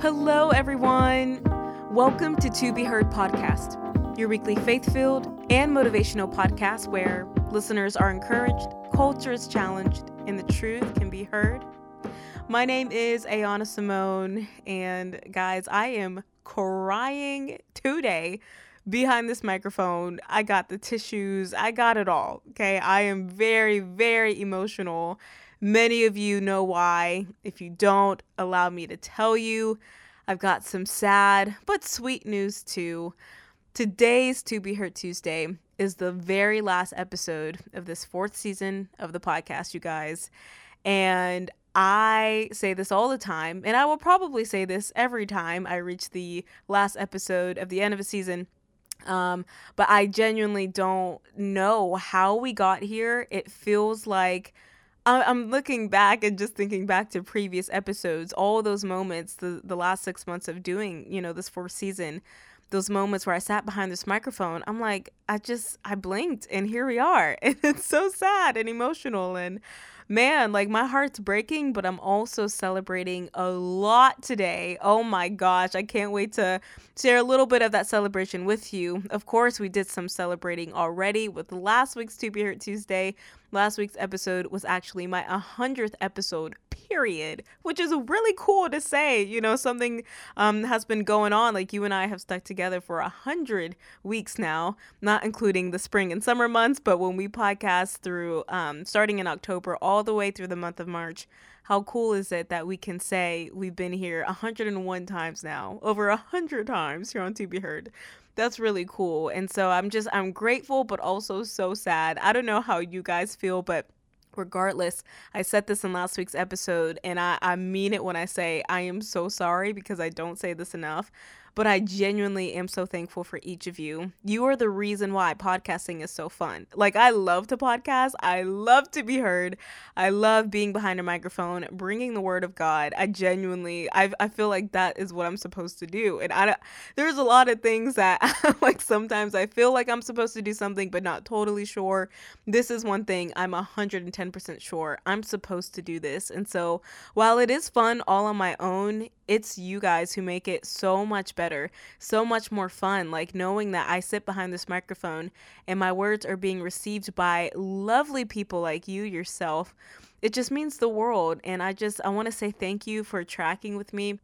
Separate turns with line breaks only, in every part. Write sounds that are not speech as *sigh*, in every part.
Hello, everyone. Welcome to To Be Heard podcast, your weekly faith filled and motivational podcast where listeners are encouraged, culture is challenged, and the truth can be heard. My name is Ayana Symone, and guys, I am crying today behind this microphone. I got the tissues, I got it all. Okay, I am very, very emotional Many of you know why. If you don't, allow me to tell you. I've got some sad but sweet news too. Today's To Be Heard Tuesday is the very last episode of this fourth season of the podcast, you guys. And I say this all the time, and I will probably say this every time I reach the last episode of the end of a season. Um, but I genuinely don't know how we got here. It feels like I'm looking back and just thinking back to previous episodes, all those moments, the the last six months of doing, you know, this fourth season, those moments where I sat behind this microphone, I'm like, I just I blinked and here we are. *laughs* And it's so sad and emotional and man, like my heart's breaking, but I'm also celebrating a lot today. Oh my gosh, I can't wait to share a little bit of that celebration with you. Of course, we did some celebrating already with last week's To Be Heard Tuesday. Last week's episode was actually my 100th episode period, which is really cool to say. You know, something um, has been going on. Like you and I have stuck together for a hundred weeks now, not including the spring and summer months, but when we podcast through um, starting in October all the way through the month of March. How cool is it that we can say we've been here 101 times now, over 100 times here on To Be Heard that's really cool. And so I'm just I'm grateful but also so sad. I don't know how you guys feel, but regardless, I said this in last week's episode, and I, I mean it when I say I am so sorry because I don't say this enough but I genuinely am so thankful for each of you. You are the reason why podcasting is so fun. Like, I love to podcast, I love to be heard, I love being behind a microphone, bringing the word of God. I genuinely, I, I feel like that is what I'm supposed to do. And I, there's a lot of things that, *laughs* like, sometimes I feel like I'm supposed to do something, but not totally sure. This is one thing I'm 110% sure I'm supposed to do this. And so, while it is fun all on my own, it's you guys who make it so much better, so much more fun. Like knowing that I sit behind this microphone and my words are being received by lovely people like you yourself. It just means the world. And I just, I want to say thank you for tracking with me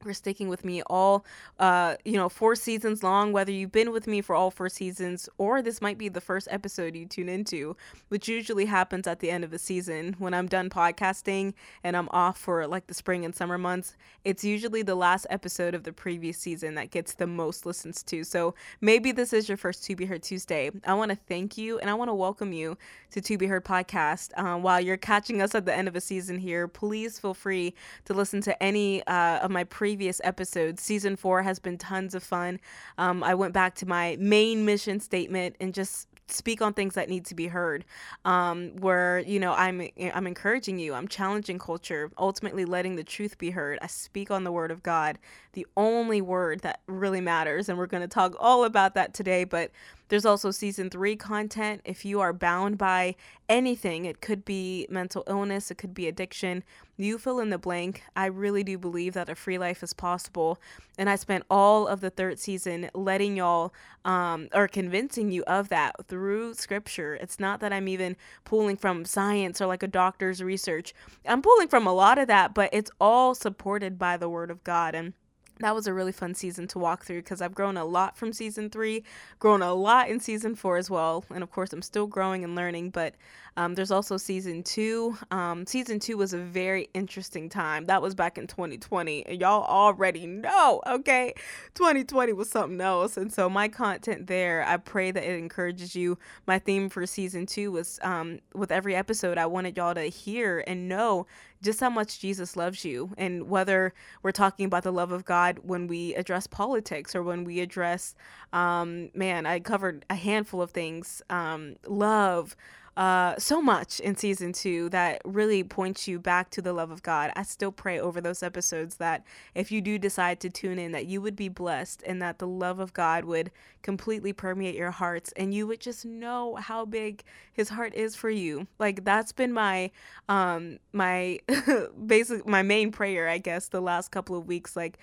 for sticking with me all uh you know four seasons long whether you've been with me for all four seasons or this might be the first episode you tune into which usually happens at the end of the season when i'm done podcasting and i'm off for like the spring and summer months it's usually the last episode of the previous season that gets the most listens to. So maybe this is your first to be heard tuesday. I want to thank you and i want to welcome you to to be heard podcast. Uh, while you're catching us at the end of a season here please feel free to listen to any uh, of my previous previous episodes. Season four has been tons of fun. Um, I went back to my main mission statement and just speak on things that need to be heard um, where you know i'm i'm encouraging you i'm challenging culture ultimately letting the truth be heard i speak on the word of god the only word that really matters and we're going to talk all about that today but there's also season three content. If you are bound by anything, it could be mental illness, it could be addiction, you fill in the blank. I really do believe that a free life is possible. And I spent all of the third season letting y'all um, or convincing you of that through scripture. It's not that I'm even pulling from science or like a doctor's research. I'm pulling from a lot of that, but it's all supported by the word of God. And that was a really fun season to walk through because I've grown a lot from season three, grown a lot in season four as well. And of course, I'm still growing and learning, but um, there's also season two. Um, season two was a very interesting time. That was back in 2020. And y'all already know, okay? 2020 was something else. And so my content there, I pray that it encourages you. My theme for season two was um, with every episode, I wanted y'all to hear and know just how much Jesus loves you. And whether we're talking about the love of God when we address politics or when we address, um, man, I covered a handful of things um, love uh, so much in season two that really points you back to the love of God. I still pray over those episodes that if you do decide to tune in, that you would be blessed and that the love of God would completely permeate your hearts and you would just know how big his heart is for you. Like that's been my um my *laughs* basic my main prayer, I guess, the last couple of weeks. Like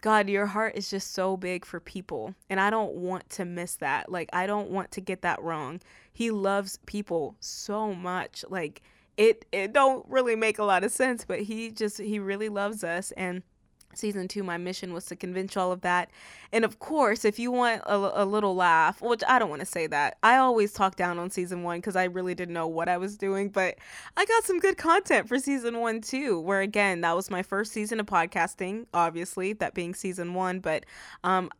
God, your heart is just so big for people. And I don't want to miss that. Like, I don't want to get that wrong. He loves people so much. Like, it, it don't really make a lot of sense, but he just, he really loves us. And season two, my mission was to convince all of that. And of course, if you want a, a little laugh, which I don't want to say that, I always talk down on season one because I really didn't know what I was doing, but I got some good content for season one too. Where again, that was my first season of podcasting, obviously, that being season one, but um,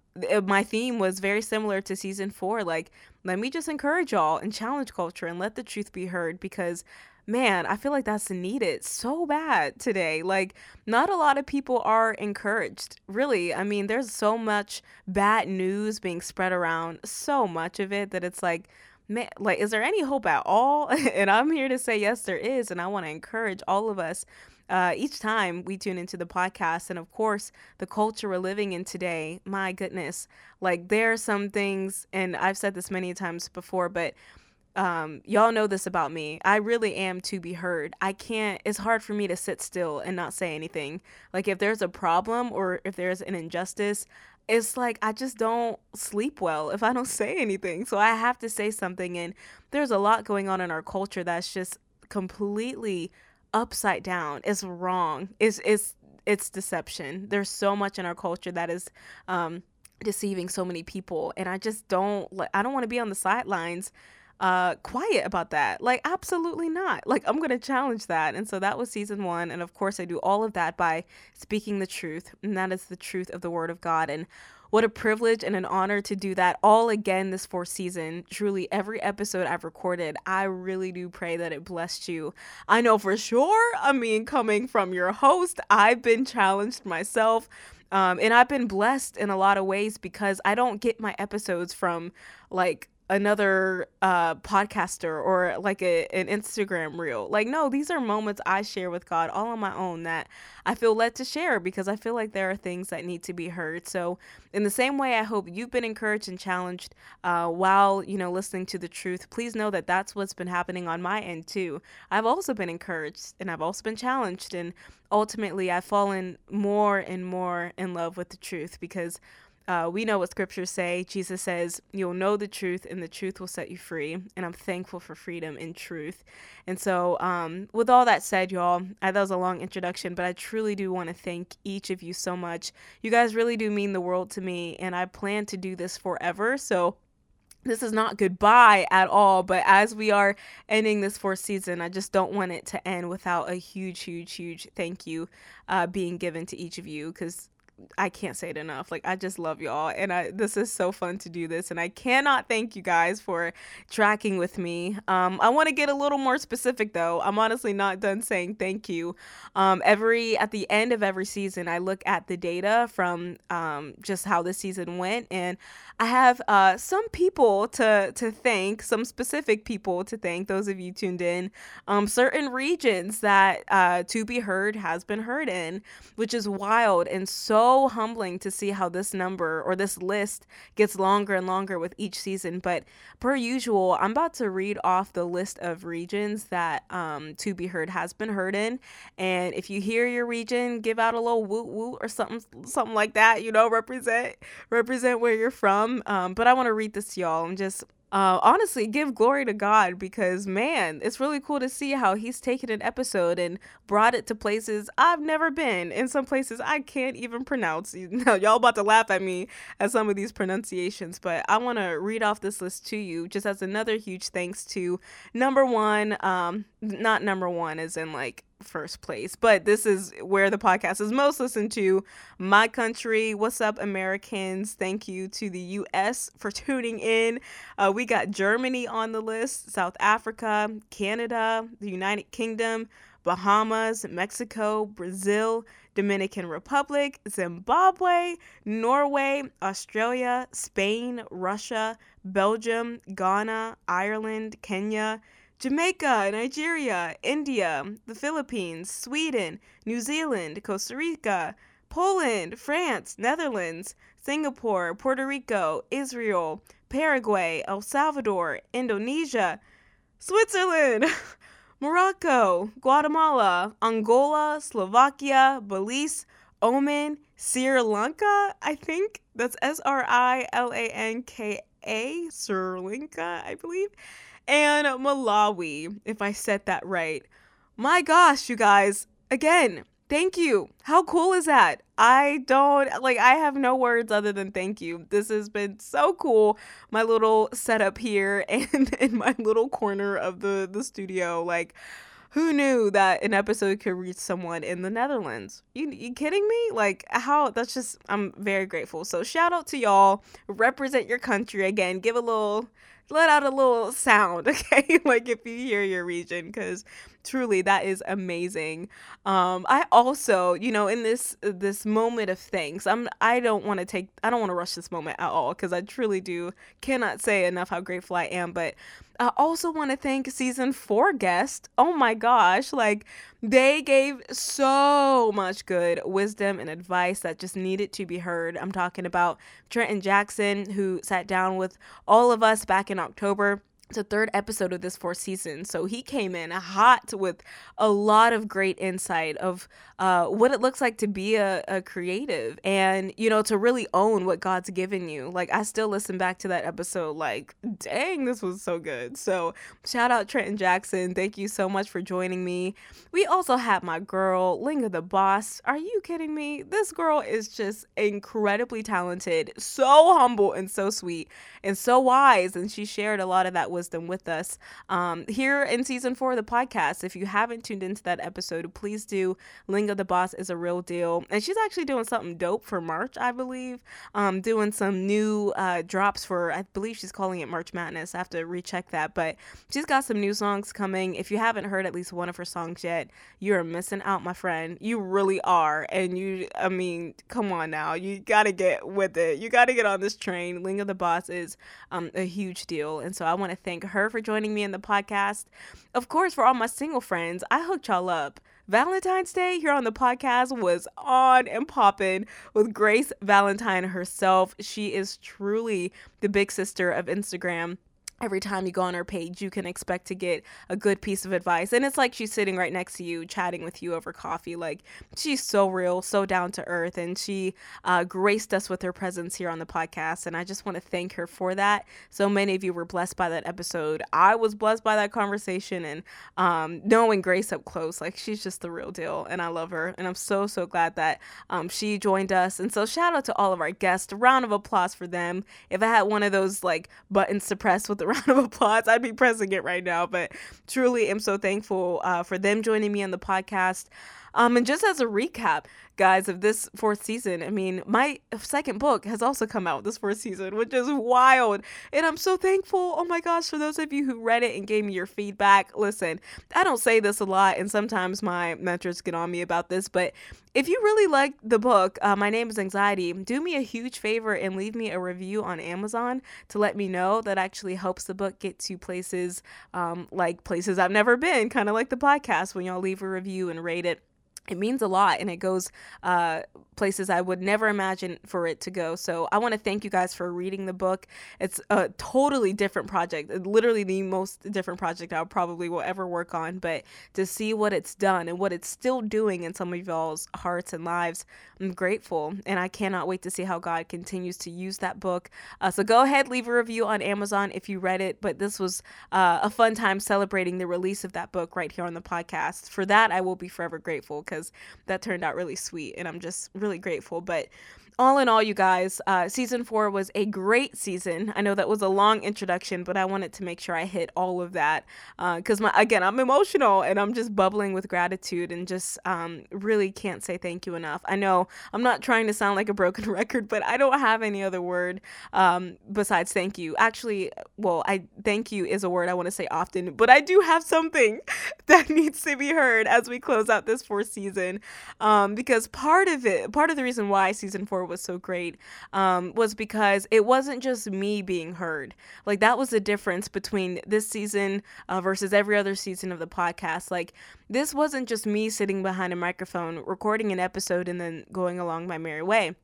my theme was very similar to season four. Like, let me just encourage y'all and challenge culture and let the truth be heard because man, I feel like that's needed so bad today. Like, not a lot of people are encouraged, really. I mean, there's so much bad news being spread around, so much of it that it's like, man, like, is there any hope at all? *laughs* and I'm here to say, yes, there is. And I want to encourage all of us. Uh, each time we tune into the podcast, and of course, the culture we're living in today, my goodness, like there are some things, and I've said this many times before, but um, y'all know this about me. I really am to be heard. I can't, it's hard for me to sit still and not say anything. Like, if there's a problem or if there's an injustice, it's like I just don't sleep well if I don't *laughs* say anything. So I have to say something. And there's a lot going on in our culture that's just completely upside down. It's wrong. It's, it's, it's deception. There's so much in our culture that is, um, deceiving so many people and i just don't like i don't want to be on the sidelines uh, quiet about that. Like, absolutely not. Like, I'm going to challenge that. And so that was season one. And of course, I do all of that by speaking the truth. And that is the truth of the Word of God. And what a privilege and an honor to do that all again this fourth season. Truly, every episode I've recorded, I really do pray that it blessed you. I know for sure, I mean, coming from your host, I've been challenged myself. Um, and I've been blessed in a lot of ways because I don't get my episodes from like another uh podcaster or like a an Instagram reel. Like no, these are moments I share with God all on my own that I feel led to share because I feel like there are things that need to be heard. So in the same way I hope you've been encouraged and challenged uh while, you know, listening to the truth. Please know that that's what's been happening on my end too. I've also been encouraged and I've also been challenged and ultimately I've fallen more and more in love with the truth because uh, we know what scriptures say. Jesus says, You'll know the truth, and the truth will set you free. And I'm thankful for freedom in truth. And so, um, with all that said, y'all, I, that was a long introduction, but I truly do want to thank each of you so much. You guys really do mean the world to me, and I plan to do this forever. So, this is not goodbye at all, but as we are ending this fourth season, I just don't want it to end without a huge, huge, huge thank you uh, being given to each of you because I can't say it enough. Like I just love y'all and I this is so fun to do this and I cannot thank you guys for tracking with me. Um I want to get a little more specific though. I'm honestly not done saying thank you. Um every at the end of every season I look at the data from um just how the season went and I have uh some people to to thank, some specific people to thank those of you tuned in. Um certain regions that uh to be heard has been heard in, which is wild and so humbling to see how this number or this list gets longer and longer with each season. But per usual, I'm about to read off the list of regions that um, To Be Heard has been heard in. And if you hear your region, give out a little woot woot or something, something like that. You know, represent represent where you're from. Um, but I want to read this to y'all. I'm just uh, honestly give glory to God because man, it's really cool to see how He's taken an episode and brought it to places I've never been, in some places I can't even pronounce. *laughs* Y'all about to laugh at me at some of these pronunciations, but I want to read off this list to you just as another huge thanks to number one, um, not number one as in like first place, but this is where the podcast is most listened to. My country, what's up, Americans? Thank you to the US for *laughs* tuning in. Uh, we got Germany on the list, South Africa, Canada, the United Kingdom, Bahamas, Mexico, Brazil, Dominican Republic, Zimbabwe, Norway, Australia, Spain, Russia, Belgium, Ghana, Ireland, Kenya. Jamaica, Nigeria, India, the Philippines, Sweden, New Zealand, Costa Rica, Poland, France, Netherlands, Singapore, Puerto Rico, Israel, Paraguay, El Salvador, Indonesia, Switzerland, *laughs* Morocco, Guatemala, Angola, Slovakia, Belize, Oman, Sri Lanka, I think. That's S R I L A N K A, Sri Lanka, I believe, and Malawi, if I said that right. My gosh, you guys, again, thank you. How cool is that? I don't like I have no words other than thank you. This has been so cool. My little setup here *laughs* and in my little corner of the the studio like who knew that an episode could reach someone in the Netherlands? You you kidding me? Like how that's just I'm very grateful. So shout out to y'all. Represent your country again. Give a little let out a little sound, *laughs* okay? like if you hear your region, because truly that is amazing. Um, I also, you know, in this this moment of thanks, I'm I don't want to take I don't want to rush this moment at all because I truly do cannot say enough how grateful I am. But I also want to thank season four guest. Oh my gosh, like they gave so much good wisdom and advice that just needed to be heard. I'm talking about Trenton Jackson, who sat down with all of us back in October the third episode of this fourth season. So he came in hot with a lot of great insight of uh, what it looks like to be a, a, creative and, you know, to really own what God's given you. Like, I still listen back to that episode, like, dang, this was so good. So, shout out Trenton Jackson. Thank you so much for joining me. We also have my girl, Linga the Boss. Are you kidding me? This girl is just incredibly talented, so humble and so sweet and so wise. And she shared a lot of that wisdom with us um, here in season four of the podcast. If you haven't tuned into that episode, please do. Linga the Boss is a real deal. And she's actually doing something dope for March, I believe. Um, doing some new uh, drops for, I believe she's calling it March Madness. I have to recheck that. But she's got some new songs coming. If you haven't heard at least one of her songs yet, you're missing out, my friend. You really are. And you, I mean, come on now. You got to get with it. You got to get on this train. Linga the Boss is um, a huge deal. And so I want to thank her for joining me in the podcast. Of course, for all my single friends, I hooked y'all up. Valentine's Day here on the podcast was on and popping with Grace Valentine herself. She is truly the big sister of Instagram every time you go on her page, you can expect to get a good piece of advice. And it's like she's sitting right next to you, chatting with you over coffee. Like she's so real, so down to earth, and she uh, graced us with her presence here on the podcast. And I just want to thank her for that. So many of you were blessed by that episode. I was blessed by that conversation and um, knowing Grace up close. Like she's just the real deal, and I love her. And I'm so so glad that um, she joined us. And so shout out to all of our guests. A round of applause for them. If I had one of those like buttons to press with the round of applause. I'd be pressing it right now, but truly am so thankful uh, for them joining me on the podcast. Um, and just as a recap, guys, of this fourth season, I mean, my second book has also come out this fourth season, which is wild. And I'm so thankful. Oh my gosh, for those of you who read it and gave me your feedback. Listen, I don't say this a lot, and sometimes my mentors get on me about this, but if you really like the book, uh, My Name is Anxiety, do me a huge favor and leave me a review on Amazon to let me know. That actually helps the book get to places um, like places I've never been, kind of like the podcast when y'all leave a review and rate it it means a lot and it goes uh, places I would never imagine for it to go. So I want to thank you guys for reading the book. It's a totally different project, literally the most different project I probably will ever work on. But to see what it's done and what it's still doing in some of y'all's hearts and lives, I'm grateful. And I cannot wait to see how God continues to use that book. Uh, so go ahead, leave a review on Amazon if you read it. But this was uh, a fun time celebrating the release of that book right here on the podcast. For that, I will be forever grateful because that turned out really sweet. And I'm just really really grateful. But all in all, you guys, uh, season four was a great season. I know that was a long introduction, but I wanted to make sure I hit all of that because, uh, again, I'm emotional and I'm just bubbling with gratitude and just um, really can't say thank you enough. I know I'm not trying to sound like a broken *laughs* record, but I don't have any other word um, besides thank you. Actually, well, I thank you is a word I want to say often, but I do have something *laughs* that needs to be heard as we close out this fourth season um, because part of it, part of the reason why season four was so great um, was because it wasn't just me being heard. Like that was the difference between this season uh, versus every other season of the podcast. Like this wasn't just me sitting behind a microphone recording an episode and then going along my merry way.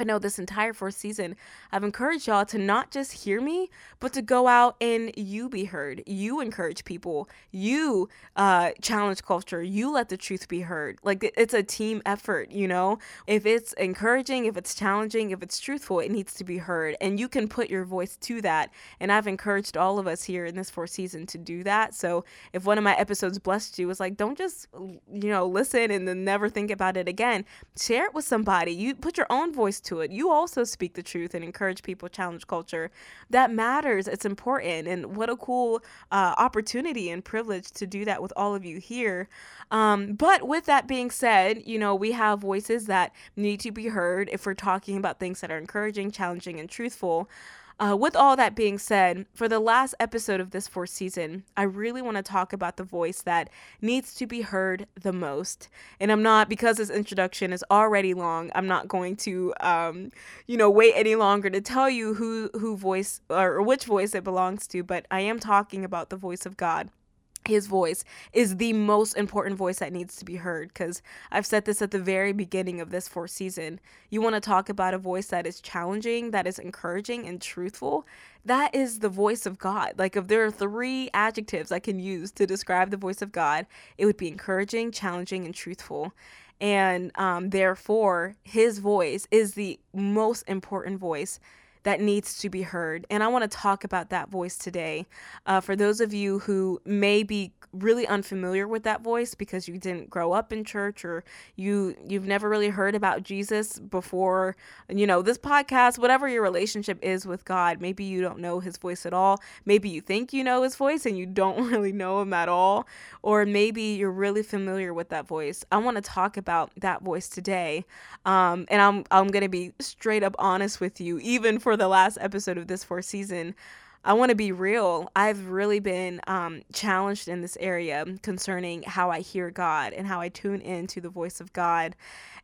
But no, this entire fourth season, I've encouraged y'all to not just hear me, but to go out and you be heard. You encourage people. You uh, challenge culture. You let the truth be heard. Like it's a team effort, you know? If it's encouraging, if it's challenging, if it's truthful, it needs to be heard. And you can put your voice to that. And I've encouraged all of us here in this fourth season to do that. So if one of my episodes blessed you, was like, don't just, you know, listen and then never think about it again. Share it with somebody. You put your own voice to it. You also speak the truth and encourage people, challenge culture. That matters. It's important. And what a cool uh, opportunity and privilege to do that with all of you here. Um, but with that being said, you know, we have voices that need to be heard if we're talking about things that are encouraging, challenging, and truthful. Uh, with all that being said, for the last episode of this fourth season, I really want to talk about the voice that needs to be heard the most. And I'm not, because this introduction is already long, I'm not going to, um, you know, wait any longer to tell you who, who voice or which voice it belongs to, but I am talking about the voice of God his voice is the most important voice that needs to be heard because I've said this at the very beginning of this fourth season. You want to talk about a voice that is challenging, that is encouraging, and truthful. That is the voice of God. Like, if there are three adjectives I can use to describe the voice of God, it would be encouraging, challenging, and truthful. And um, therefore, his voice is the most important voice that needs to be heard. And I want to talk about that voice today. Uh, for those of you who may be really unfamiliar with that voice because you didn't grow up in church or you you've never really heard about Jesus before, you know, this podcast, whatever your relationship is with God, maybe you don't know his voice at all. Maybe you think you know his voice and you don't *laughs* really know him at all, or maybe you're really familiar with that voice. I want to talk about that voice today. Um, and I'm I'm going to be straight up honest with you even for the last episode of this fourth season. I want to be real. I've really been um, challenged in this area concerning how I hear God and how I tune into the voice of God.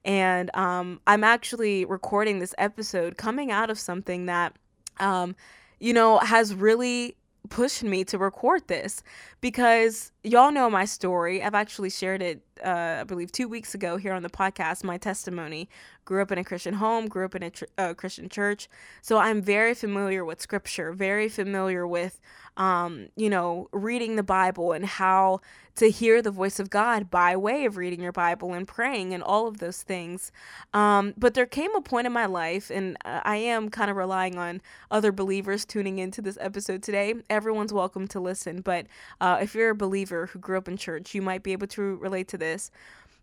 And um, I'm actually recording this episode coming out of something that, um, you know, has really pushed me to record this because y'all know my story. I've actually shared it, uh, I believe, two weeks ago here on the podcast, my testimony. Grew up in a Christian home, grew up in a tr- uh, Christian church. So I'm very familiar with scripture, very familiar with um, you know, reading the Bible and how to hear the voice of God by way of reading your Bible and praying and all of those things. Um, but there came a point in my life, and I am kind of relying on other believers tuning into this episode today. Everyone's welcome to listen, but uh, if you're a believer who grew up in church, you might be able to relate to this.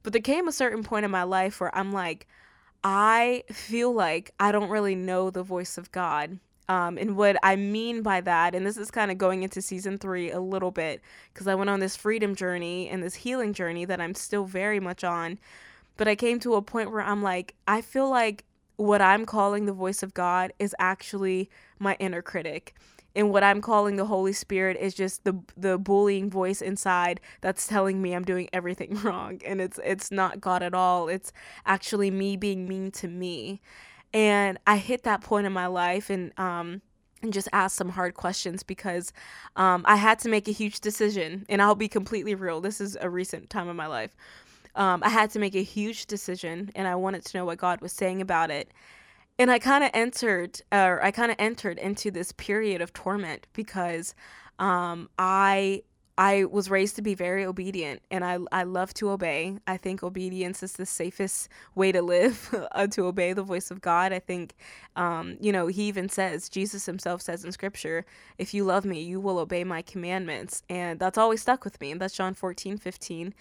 But there came a certain point in my life where I'm like, I feel like I don't really know the voice of God. Um, and what I mean by that, and this is kind of going into season three a little bit, because I went on this freedom journey and this healing journey that I'm still very much on. But I came to a point where I'm like, I feel like what I'm calling the voice of God is actually my inner critic. And what I'm calling the Holy Spirit is just the the bullying voice inside that's telling me I'm doing everything *laughs* wrong. And it's it's not God at all. It's actually me being mean to me. And I hit that point in my life and um and just asked some hard questions because um, I had to make a huge decision. And I'll be completely real. This is a recent time of my life. Um, I had to make a huge decision, and I wanted to know what God was saying about it. And I kind of entered, or I kind of entered into this period of torment because um, I I was raised to be very obedient and I, I love to obey. I think obedience is the safest way to live, *laughs* uh, to obey the voice of God. I think, um, you know, he even says, Jesus himself says in scripture, if you love me, you will obey my commandments. And that's always stuck with me. And that's John 14, 15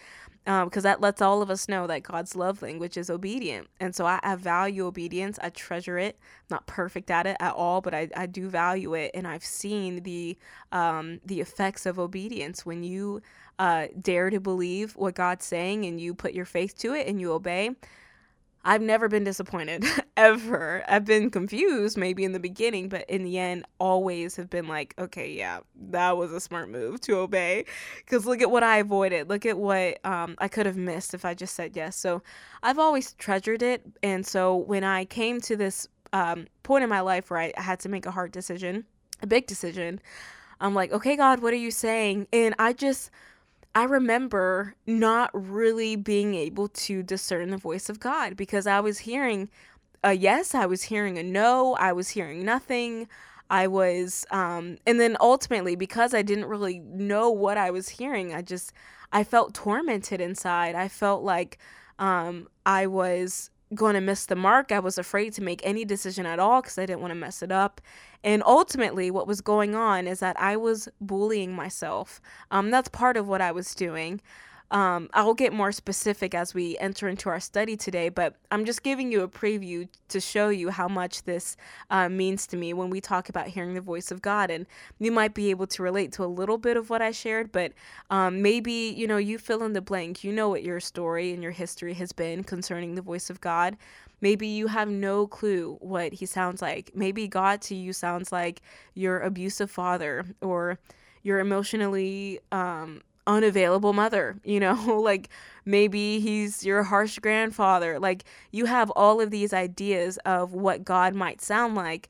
because um, that lets all of us know that God's love language is obedient. And so I, I, value obedience. I treasure it. I'm not perfect at it at all, but I, I do value it. And I've seen the um, the effects of obedience when you uh, dare to believe what God's saying and you put your faith to it and you obey. I've never been disappointed *laughs* ever. I've been confused maybe in the beginning, but in the end, always have been like, okay, yeah, that was a smart move to obey. Because look at what I avoided. Look at what um, I could have missed if I just said yes. So I've always treasured it. And so when I came to this um, point in my life where I had to make a hard decision, a big decision, I'm like, okay, God, what are you saying? And I just I remember not really being able to discern the voice of God because I was hearing a yes, I was hearing a no, I was hearing nothing. I was, um, and then ultimately, because I didn't really know what I was hearing, I just, I felt tormented inside. I felt like um, I was going to miss the mark. I was afraid to make any decision at all because I didn't want to mess it up. And ultimately, what was going on is that I was bullying myself. Um, that's part of what I was doing. Um, I'll get more specific as we enter into our study today, but I'm just giving you a preview to show you how much this uh, means to me when we talk about hearing the voice of God. And you might be able to relate to a little bit of what I shared, but um, maybe, you know, you fill in the blank. You know what your story and your history has been concerning the voice of God. Maybe you have no clue what he sounds like. Maybe God to you sounds like your abusive father or your emotionally um, unavailable mother, you know, *laughs* like maybe he's your harsh grandfather. Like you have all of these ideas of what God might sound like.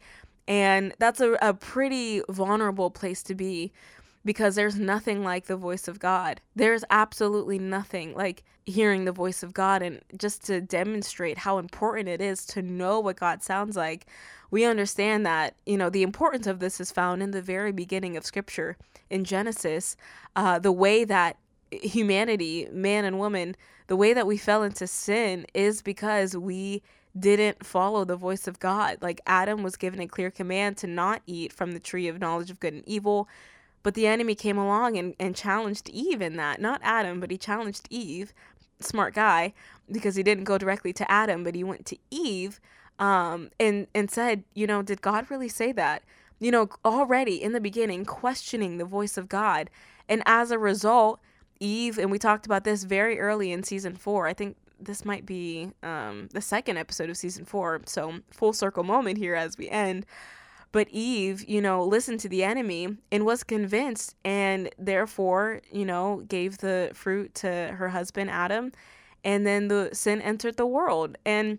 And that's a, a pretty vulnerable place to be because there's nothing like the voice of God. There's absolutely nothing like hearing the voice of God. And just to demonstrate how important it is to know what God sounds like, we understand that, you know, the importance of this is found in the very beginning of Scripture in Genesis. Uh, the way that humanity, man and woman, the way that we fell into sin is because we didn't follow the voice of God. Like Adam was given a clear command to not eat from the tree of knowledge of good and evil. But the enemy came along and, and challenged Eve in that. Not Adam, but he challenged Eve, smart guy, because he didn't go directly to Adam, but he went to Eve um, and, and said, you know, did God really say that? You know, already in the beginning, questioning the voice of God. And as a result, Eve, and we talked about this very early in season four. I think this might be um, the second episode of season four. So, full circle moment here as we end. But Eve, you know, listened to the enemy and was convinced and therefore, you know, gave the fruit to her husband Adam. And then the sin entered the world. And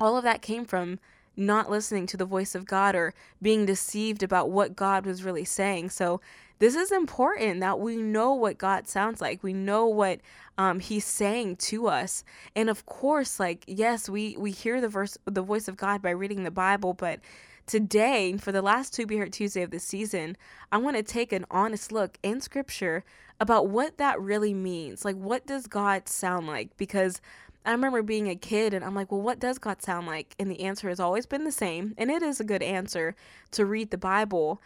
all of that came from not listening to the voice of God or being deceived about what God was really saying. So, this is important that we know what God sounds like. We know what um, He's saying to us, and of course, like yes, we we hear the verse, the voice of God by reading the Bible, but today, for the last To Be Heard Tuesday of the season, I want to take an honest look in scripture about what that really means. Like, what does God sound like? Because I remember being a kid and I'm like, well, what does God sound like? And the answer has always been the same. And it is a good answer to read the Bible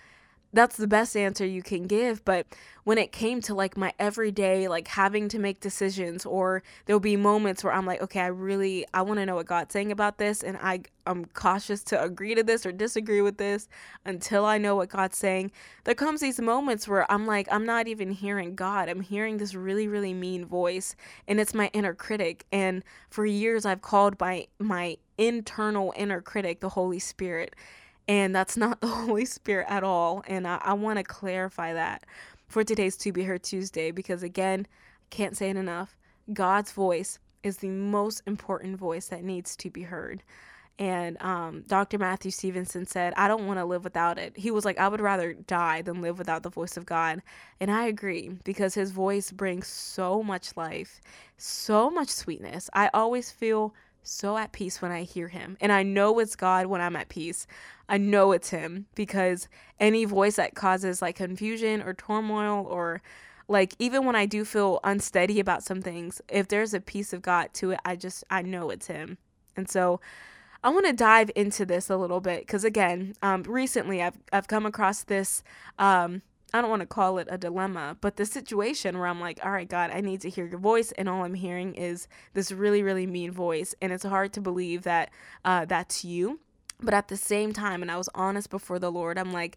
that's the best answer you can give but when it came to like my everyday like having to make decisions or there'll be moments where i'm like okay i really i want to know what god's saying about this and i i'm cautious to agree to this or disagree with this until i know what god's saying. There comes these moments where i'm like i'm not even hearing god. I'm hearing this really really mean voice and it's my inner critic. And for years i've called my my internal inner critic the holy spirit and that's not *laughs* the Holy Spirit at all. And I, I want to clarify that for today's To Be Heard Tuesday because, again, can't say it enough. God's voice is the most important voice that needs to be heard. And um, Dr. Matthew Stevenson said, I don't want to live without it. He was like, I would rather die than live without the voice of God. And I agree because his voice brings so much life, so much sweetness. I always feel so at peace when I hear him. And I know it's God when I'm at peace. I know it's him because any voice that causes like confusion or turmoil or like even when I do feel unsteady about some things, if there's a piece of God to it, I just I know it's him. And so I want to dive into this a little bit because again, um, recently I've I've come across this um, I don't want to call it a dilemma, but the situation where I'm like, all right, God, I need to hear your voice, and all I'm hearing is this really, really mean voice, and it's hard to believe that uh, that's you. But at the same time, and I was honest before the Lord, I'm like,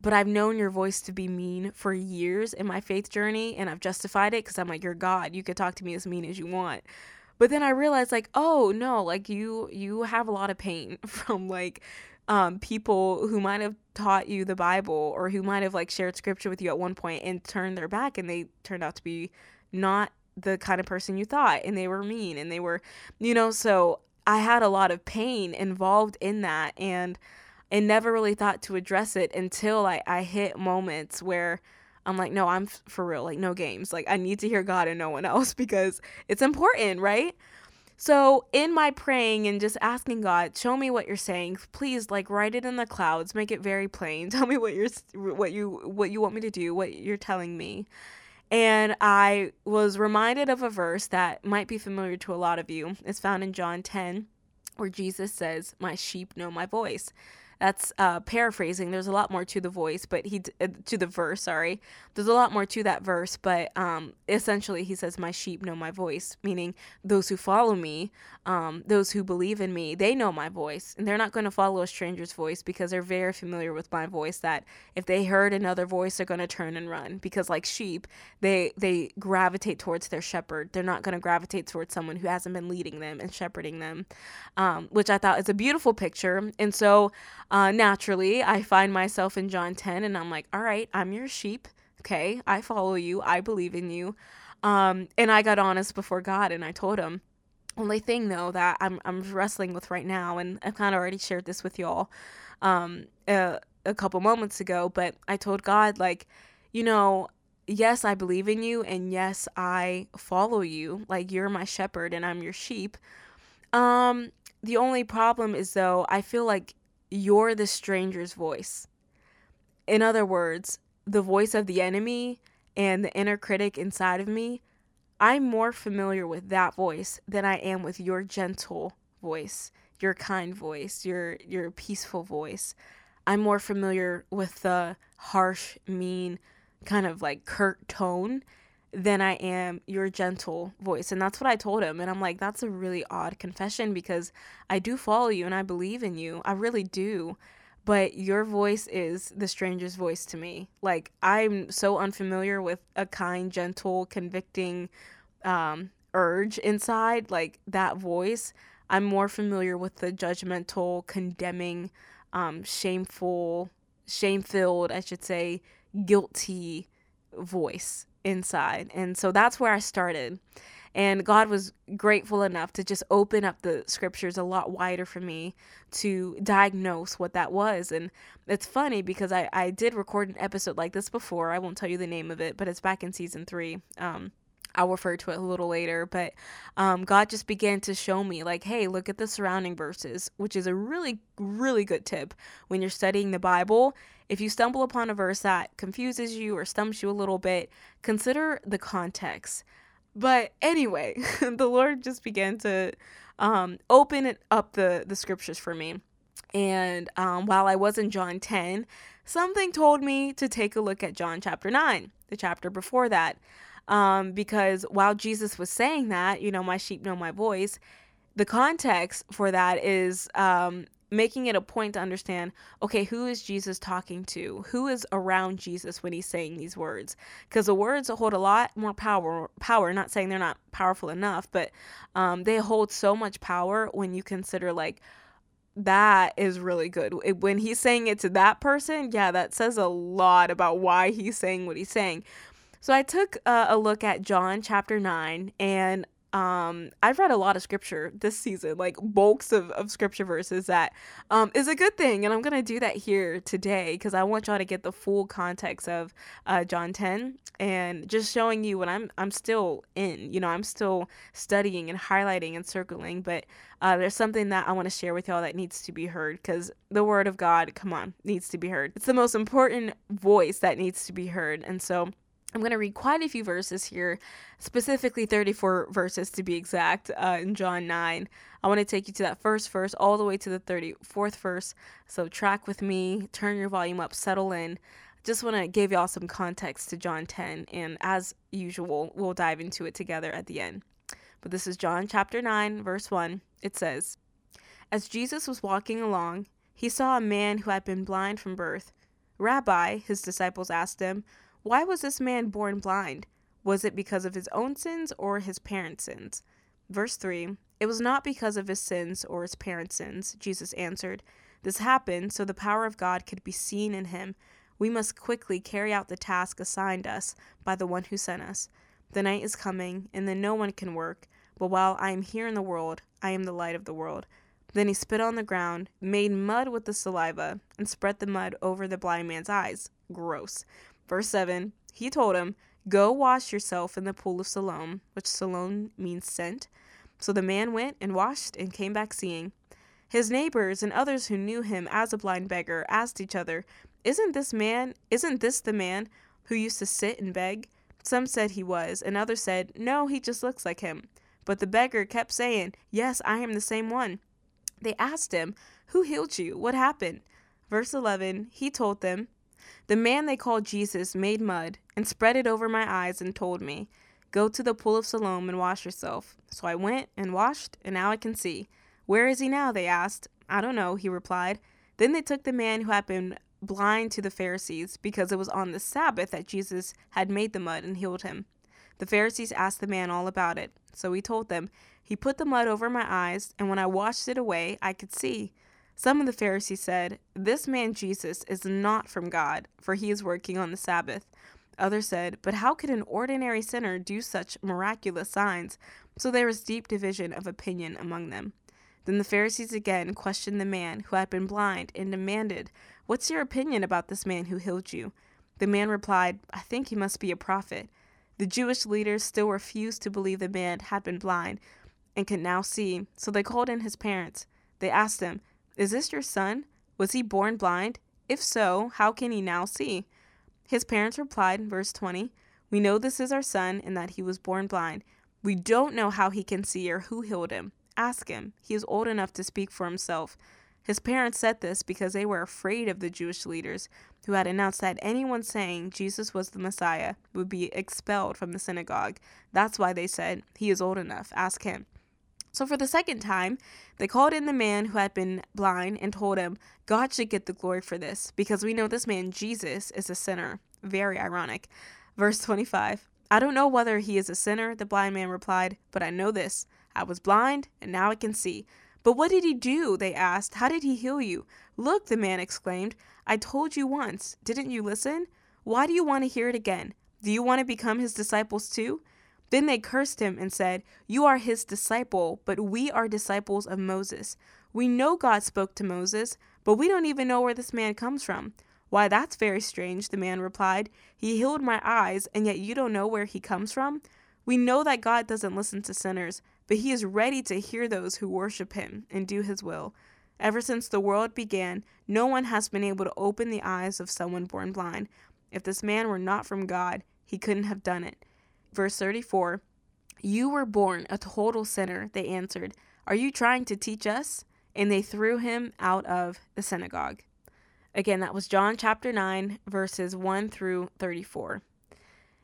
but I've known your voice to be mean for years in my faith journey, and I've justified it because I'm like, you're God. You could talk to me as mean as you want. But then I realized like, oh no, like you you have a lot of pain *laughs* from like um, people who might have taught you the Bible or who might have like shared scripture with you at one point and turned their back and they turned out to be not the kind of person you thought and they were mean and they were you know so I had a lot of pain involved in that and and never really thought to address it until I, I hit moments where I'm like, no, I'm f- for real, like, no games. Like, I need to hear God and no one else *laughs* because it's important, right? So, in my praying and just asking God, show me what you're saying. Please, like, write it in the clouds, make it very plain. *laughs* Tell me what you're, what you, what you want me to do, what you're telling me. And I was reminded of a verse that might be familiar to a lot of you. It's found in John 10, where Jesus says, My sheep know my voice. That's uh, paraphrasing. There's a lot more to the voice, but he uh, to the verse. Sorry, there's a lot more to that verse, but um, essentially he says, "My sheep know my voice," meaning those who follow me, um, those who believe in me, they know my voice, and they're not going to follow a stranger's voice because they're very familiar with my voice. That if they heard another voice, they're going to turn and run because, like sheep, they they gravitate towards their shepherd. They're not going to gravitate towards someone who hasn't been leading them and shepherding them, um, which I thought is a beautiful picture. And so uh, naturally, I find myself in John 10 and I'm like, all right, I'm your sheep. Okay, I follow you. I believe in you. Um, and I got honest before God and I told him, only thing though that I'm, I'm wrestling with right now, and I've kind of already shared this with y'all um, a couple moments ago, but I told God, like, you know, yes, I believe in you, and yes, I follow you. Like, you're my shepherd and I'm your sheep. Um, the only problem is though, I feel like you're the stranger's voice. In other words, the voice of the enemy and the inner critic inside of me, I'm more familiar with that voice than I am with your gentle voice, your kind voice, your your peaceful voice. I'm more familiar with the harsh, mean, kind of like curt tone than I am your gentle voice. And that's what I told him. And I'm like, that's a really odd confession because I do follow you and I believe in you. I really do. But your voice is the strangest voice to me. Like, I'm so unfamiliar with a kind, gentle, convicting um, urge inside, like that voice. I'm more familiar with the judgmental, condemning, um, shameful, shame filled, I should say, guilty voice inside. And so that's where I started. And God was grateful enough to just open up the scriptures a lot wider for me to diagnose what that was. And it's funny because I, I did record an episode like this before. I won't tell you the name of it, but it's back in season three. Um, I'll refer to it a little later, but um, God just began to show me, like, hey, look at the surrounding verses, which is a really, really good tip when you're studying the Bible. If you stumble upon a verse that confuses you or stumps you a little bit, consider the context. But anyway, *laughs* the Lord just began to um, open up the, the scriptures for me. And um, while I was in John 10, something told me to take a look at John chapter 9, the chapter before that. Um, because while Jesus was saying that, you know, my sheep know my voice, the context for that is um, making it a point to understand okay, who is Jesus talking to? Who is around Jesus when he's saying these words? Because the words hold a lot more power. Power, not saying they're not powerful enough, but um, they hold so much power when you consider like that is really good. When he's saying it to that person, yeah, that says a lot about why he's saying what he's saying. So I took uh, a look at John chapter 9 and um I've read a lot of scripture this season, like bulks of, of scripture verses that um is a good thing. And I'm gonna do that here today because I want y'all to get the full context of uh John 10 and just showing you what I'm I'm still in. You know, I'm still studying and highlighting and circling, but uh, there's something that I want to share with y'all that needs to be heard because the word of God, come on, needs to be heard. It's the most important voice that needs to be heard. And so I'm going to read quite a few verses here, specifically 34 verses to be exact, uh, in John 9. I want to take you to that first verse all the way to the 34th verse. So track with me, turn your volume up, settle in. Just want to give y'all some context to John 10, and as usual, we'll dive into it together at the end. But this is John chapter 9, verse 1. It says, As Jesus was walking along, he saw a man who had been blind from birth. Rabbi, his disciples asked him, why was this man born blind? Was it because of his own sins or his parents' sins? Verse 3 It was not because of his sins or his parents' sins, Jesus answered. This happened so the power of God could be seen in him. We must quickly carry out the task assigned us by the one who sent us. The night is coming, and then no one can work. But while I am here in the world, I am the light of the world. Then he spit on the ground, made mud with the saliva, and spread the mud over the blind man's eyes. Gross. Verse 7 He told him, Go wash yourself in the pool of Siloam, which Siloam means sent. So the man went and washed and came back seeing. His neighbors and others who knew him as a blind beggar asked each other, Isn't this man, isn't this the man who used to sit and beg? Some said he was, and others said, No, he just looks like him. But the beggar kept saying, Yes, I am the same one. They asked him, Who healed you? What happened? Verse 11 He told them, The man they called Jesus made mud and spread it over my eyes and told me, Go to the pool of Siloam and wash yourself. So I went and washed, and now I can see. Where is he now? They asked. I don't know, he replied. Then they took the man who had been blind to the Pharisees because it was on the Sabbath that Jesus had made the mud and healed him. The Pharisees asked the man all about it. So he told them, He put the mud over my eyes, and when I washed it away, I could see. Some of the Pharisees said, This man Jesus is not from God, for he is working on the Sabbath. Others said, But how could an ordinary sinner do such miraculous signs? So there was deep division of opinion among them. Then the Pharisees again questioned the man who had been blind and demanded, What's your opinion about this man who healed you? The man replied, I think he must be a prophet. The Jewish leaders still refused to believe the man had been blind and could now see, so they called in his parents. They asked him, Is this your son? Was he born blind? If so, how can he now see? His parents replied in verse 20, We know this is our son and that he was born blind. We don't know how he can see or who healed him. Ask him. He is old enough to speak for himself. His parents said this because they were afraid of the Jewish leaders, who had announced that anyone saying Jesus was the Messiah would be expelled from the synagogue. That's why they said, He is old enough, ask him. So for the second time, they called in the man who had been blind and told him, God should get the glory for this, because we know this man, Jesus, is a sinner. Very ironic. Verse 25 I don't know whether he is a sinner, the blind man replied, but I know this. I was blind, and now I can see. But what did he do? They asked. How did he heal you? Look, the man exclaimed. I told you once. Didn't you listen? Why do you want to hear it again? Do you want to become his disciples too? Then they cursed him and said, You are his disciple, but we are disciples of Moses. We know God spoke to Moses, but we don't even know where this man comes from. Why, that's very strange, the man replied. He healed my eyes, and yet you don't know where he comes from? We know that God doesn't listen to sinners, but he is ready to hear those who worship him and do his will. Ever since the world began, no one has been able to open the eyes of someone born blind. If this man were not from God, he couldn't have done it. Verse 34 You were born a total sinner, they answered. Are you trying to teach us? And they threw him out of the synagogue. Again, that was John chapter 9, verses 1 through 34.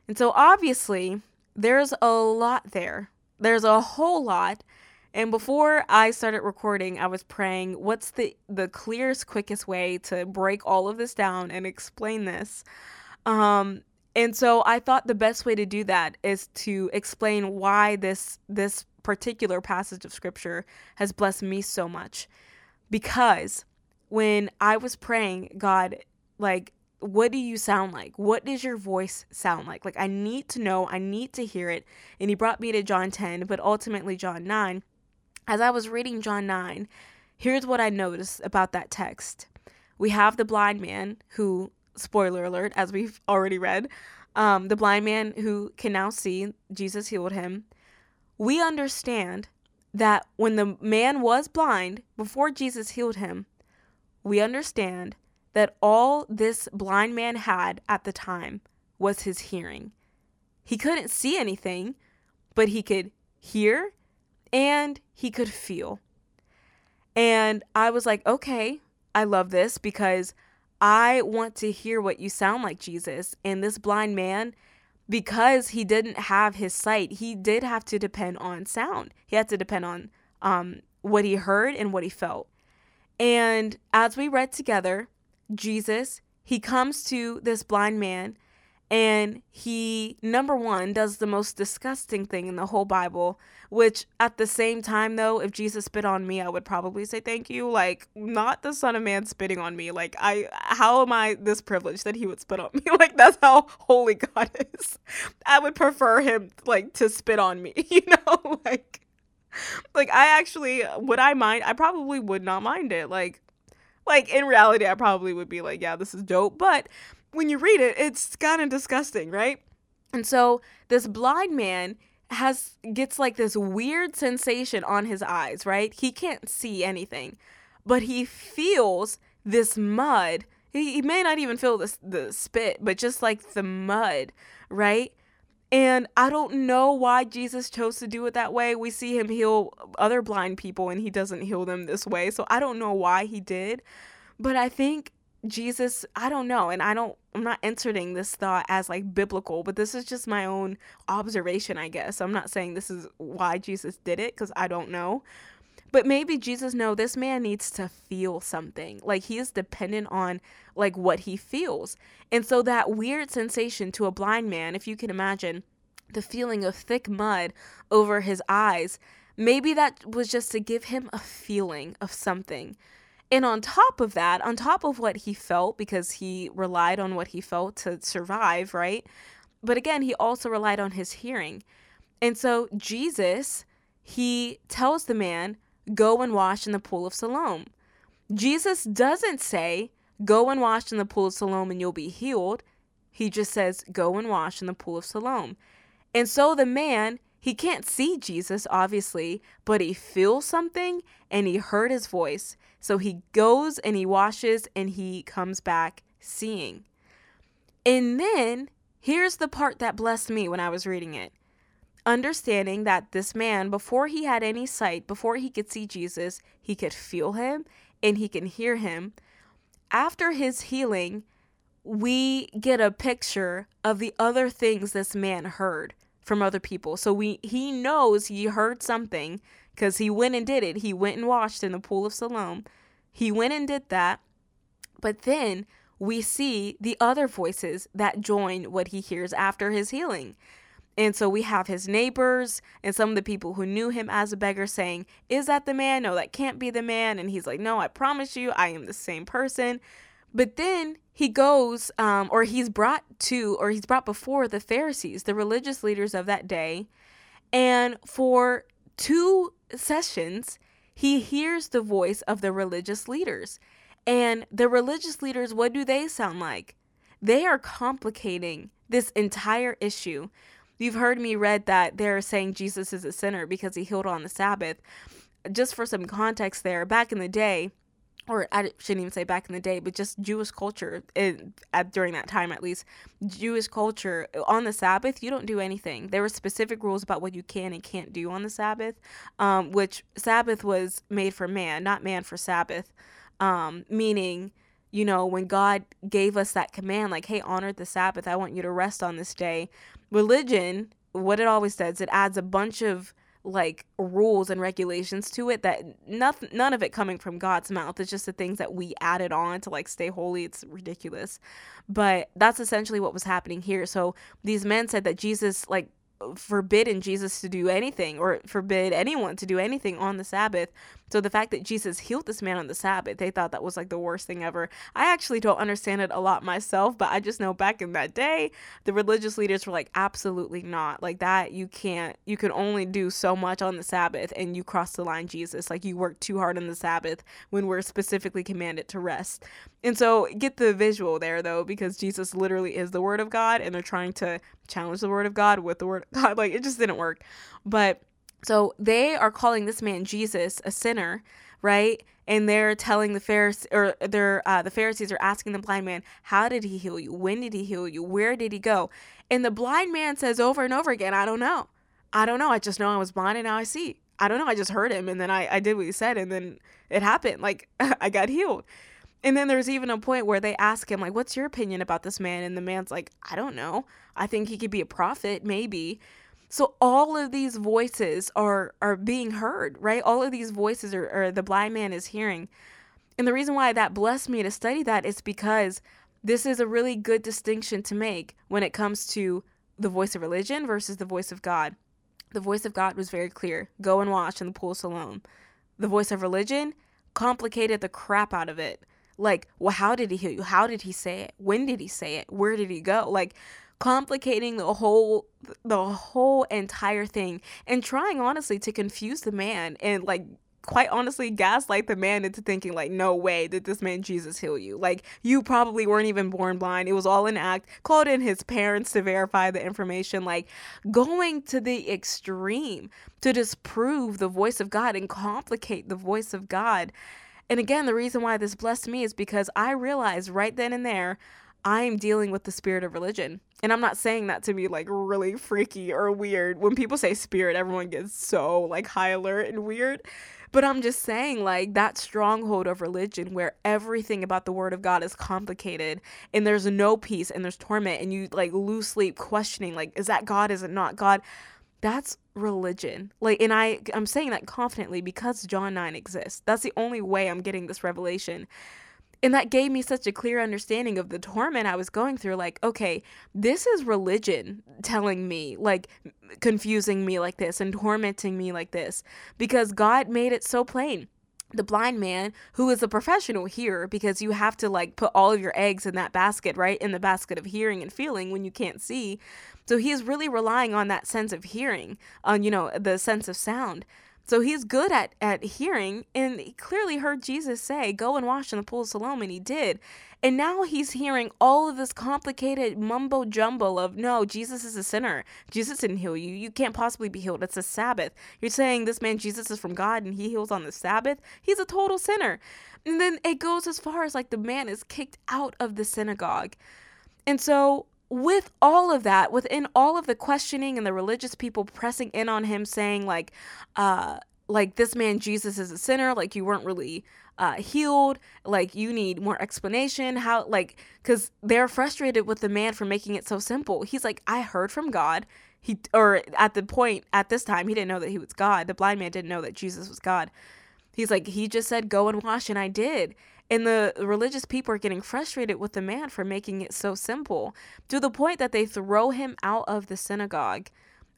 And so obviously, there's a lot there. There's a whole lot. And before I started recording, I was praying, what's the the clearest, quickest way to break all of this down and explain this? Um, and so I thought the best way to do that is to explain why this this particular passage of scripture has blessed me so much. Because when I was praying, God, like what do you sound like? What does your voice sound like? Like, I need to know, I need to hear it. And he brought me to John 10, but ultimately John 9. As I was reading John 9, here's what I noticed about that text. We have the blind man who, spoiler alert, as we've already read, um, the blind man who can now see, Jesus healed him. We understand that when the man was blind, before Jesus healed him, we understand that all this blind man had at the time was his hearing. He couldn't see anything, but he could hear and he could feel. And I was like, okay, I love this because I want to hear what you sound like, Jesus. And this blind man, because he didn't have his sight, he did have to depend on sound. He had to depend on um, what he heard and what he felt. And as we read together, Jesus, he comes to this blind man and he number one does the most disgusting thing in the whole bible which at the same time though if jesus spit on me i would probably say thank you. Like not the son of man spitting on me. Like i how am i this privileged that he would spit on me? *laughs* Like that's how holy god is. I would prefer him like to spit on me *laughs* you know? *laughs* Like like i actually would i mind? I probably would not mind it. Like like in reality i probably would be like yeah this is dope. But when you read it, it's kind of disgusting, right? And so this blind man has gets like this weird sensation on his eyes, right? He can't see anything, but he feels this mud. He, he may not even feel the the spit, but just like the mud, right? And I don't know why Jesus chose to do it that way. We see him heal other blind people and he doesn't heal them this way. So I don't know why he did. But I think Jesus, I don't know, and I don't I'm not entering this thought as like biblical, but this is just my own observation, I guess. I'm not saying this is why Jesus did it cuz I don't know. But maybe Jesus no, this man needs to feel something. Like he is dependent on like what he feels. And so that weird sensation to a blind man, if you can imagine, the feeling of thick mud over his eyes, maybe that was just to give him a feeling of something and on top of that, on top of what he felt, because he relied on what he felt to survive, right? But again, he also relied on his hearing. And so Jesus, he tells the man, go and wash in the pool of Siloam. Jesus doesn't say, go and wash in the pool of Siloam and you'll be healed. He just says, go and wash in the pool of Siloam. And so the man, he can't see Jesus, obviously, but he feels something and he heard his voice. So he goes and he washes and he comes back seeing. And then here's the part that blessed me when I was reading it. Understanding that this man, before he had any sight, before he could see Jesus, he could feel him and he can hear him. After his healing, we get a picture of the other things this man heard from other people. So we he knows he heard something because he went and did it. He went and washed in the pool of Siloam. He went and did that. But then we see the other voices that join what he hears after his healing. And so we have his neighbors and some of the people who knew him as a beggar saying, Is that the man? No, that can't be the man. And he's like, No, I promise you, I am the same person. But then he goes, um, or he's brought to, or he's brought before the Pharisees, the religious leaders of that day. And for two sessions, he hears the voice of the religious leaders. And the religious leaders, what do they sound like? They are complicating this entire issue. You've heard me read that they're saying Jesus is a sinner because he healed on the Sabbath. Just for some context there, back in the day, or I shouldn't even say back in the day, but just Jewish culture in, at, during that time at least, Jewish culture on the Sabbath, you don't do anything. There were specific rules about what you can and can't do on the Sabbath, um, which Sabbath was made for man, not man for Sabbath, um, meaning you know, when God gave us that command, like, hey, honor the Sabbath, I want you to rest on this day. Religion, what it always does, it adds a bunch of like rules and regulations to it that nothing none of it coming from God's mouth. It's just the things that we added on to like stay holy. It's ridiculous. But that's essentially what was happening here. So these men said that Jesus like forbidden Jesus to do anything or forbid anyone to do anything on the Sabbath. So the fact that Jesus healed this man on the Sabbath, they thought that was like the worst thing ever. I actually don't understand it a lot myself, but I just know back in that day, the religious leaders were like, absolutely not. Like that, you can't, you can only do so much on the Sabbath and you cross the line, Jesus. Like you work too hard on the Sabbath when we're specifically commanded to rest. And so get the visual there though, because Jesus literally is the Word of God and they're trying to challenge the Word of God with the Word of God. *laughs* Like it just didn't work. But so they are calling this man Jesus a sinner, right? And they're telling the Pharisees, or they're uh, the Pharisees are asking the blind man, "How did he heal you? When did he heal you? Where did he go?" And the blind man says over and over again, "I don't know. I don't know. I just know I was blind and now I see. I don't know. I just heard him and then I, I did what he said and then it happened. Like *laughs* I got healed." And then there's even a point where they ask him, like, what's your opinion about this man? And the man's like, I don't know. I think he could be a prophet, maybe. So all of these voices are are being heard, right? All of these voices are, are the blind man is hearing. And the reason why that blessed me to study that is because this is a really good distinction to make when it comes to the voice of religion versus the voice of God. The voice of God was very clear go and wash in the pool of Siloam. The voice of religion complicated the crap out of it. Like, well, how did he heal you? How did he say it? When did he say it? Where did he go? Like, complicating the whole the whole entire thing and trying honestly to confuse the man and like quite honestly gaslight the man into thinking like no way did this man jesus heal you. Like you probably weren't even born blind. It was all an act called in his parents to verify the information. Like going to the extreme to disprove the voice of god and complicate the voice of god. And again the reason why this blessed me is because i realized right then and there I am dealing with the spirit of religion. And I'm not saying that to be like really freaky or weird. When people say spirit, everyone gets so like high alert and weird. But I'm just saying, like, that stronghold of religion where everything about the word of God is complicated and there's no peace and there's torment and you like lose sleep questioning, like, is that God? Is it not God? That's religion. Like, and I, I'm saying that confidently because John 9 exists. That's the only way I'm getting this revelation and that gave me such a clear understanding of the torment I was going through. Like, okay, this is religion telling me, like, confusing me like this and tormenting me like this because God made it so plain. The blind man, who is a professional here, because you have to like put all of your eggs in that basket, right? In the basket of hearing and feeling when you can't see. So he is really relying on that sense of hearing, on, you know, the sense of sound. So he's good at, at hearing, and he clearly heard Jesus say, Go and wash in the pool of Siloam, and he did. And now he's hearing all of this complicated mumbo jumbo of, No, Jesus is a sinner. Jesus didn't heal you. You can't possibly be healed. It's a Sabbath. You're saying this man Jesus is from God and he heals on the Sabbath? He's a total sinner. And then it goes as far as like the man is kicked out of the synagogue. And so with all of that, within all of the questioning and the religious people pressing in on him, saying like, uh, like this man Jesus is a sinner, like you weren't really uh, healed, like you need more explanation. How like because they're frustrated with the man for making it so simple. He's like, I heard from God. He or at the point at this time he didn't know that he was God. The blind man didn't know that Jesus was God. He's like, he just said, go and wash, and I did. And the religious people are getting frustrated with the man for making it so simple to the point that they throw him out of the synagogue.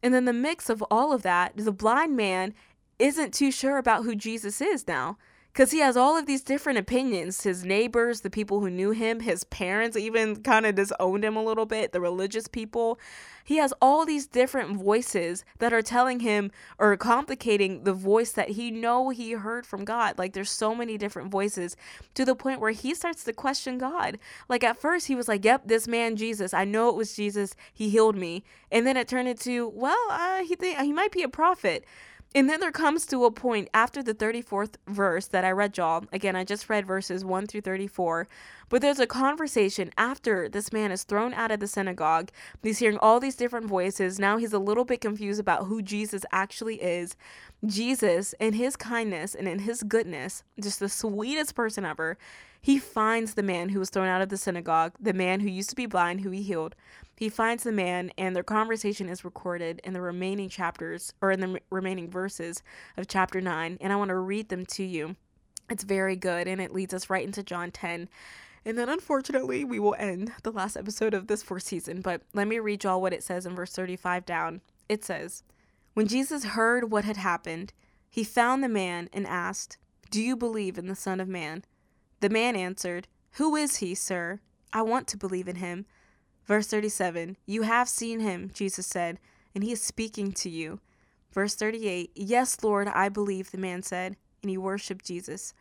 And then the mix of all of that, the blind man isn't too sure about who Jesus is now because he has all of these different opinions. His neighbors, the people who knew him, his parents even kind of disowned him a little bit, the religious people. He has all these different voices that are telling him or complicating the voice that he know he heard from God. Like there's so many different voices to the point where he starts to question God. Like at first he was like, "Yep, this man Jesus. I know it was Jesus. He healed me." And then it turned into, "Well, uh, he th- he might be a prophet." And then there comes to a point after the 34th verse that I read y'all. Again, I just read verses 1 through 34. But there's a conversation after this man is thrown out of the synagogue. He's hearing all these different voices. Now he's a little bit confused about who Jesus actually is. Jesus, in his kindness and in his goodness, just the sweetest person ever, he finds the man who was thrown out of the synagogue, the man who used to be blind, who he healed. He finds the man, and their conversation is recorded in the remaining chapters or in the remaining verses of chapter 9. And I want to read them to you. It's very good, and it leads us right into John 10. And then unfortunately, we will end the last episode of this fourth season. But let me read y'all what it says in verse 35 down. It says, When Jesus heard what had happened, he found the man and asked, Do you believe in the Son of Man? The man answered, Who is he, sir? I want to believe in him. Verse 37 You have seen him, Jesus said, and he is speaking to you. Verse 38 Yes, Lord, I believe, the man said, and he worshiped Jesus.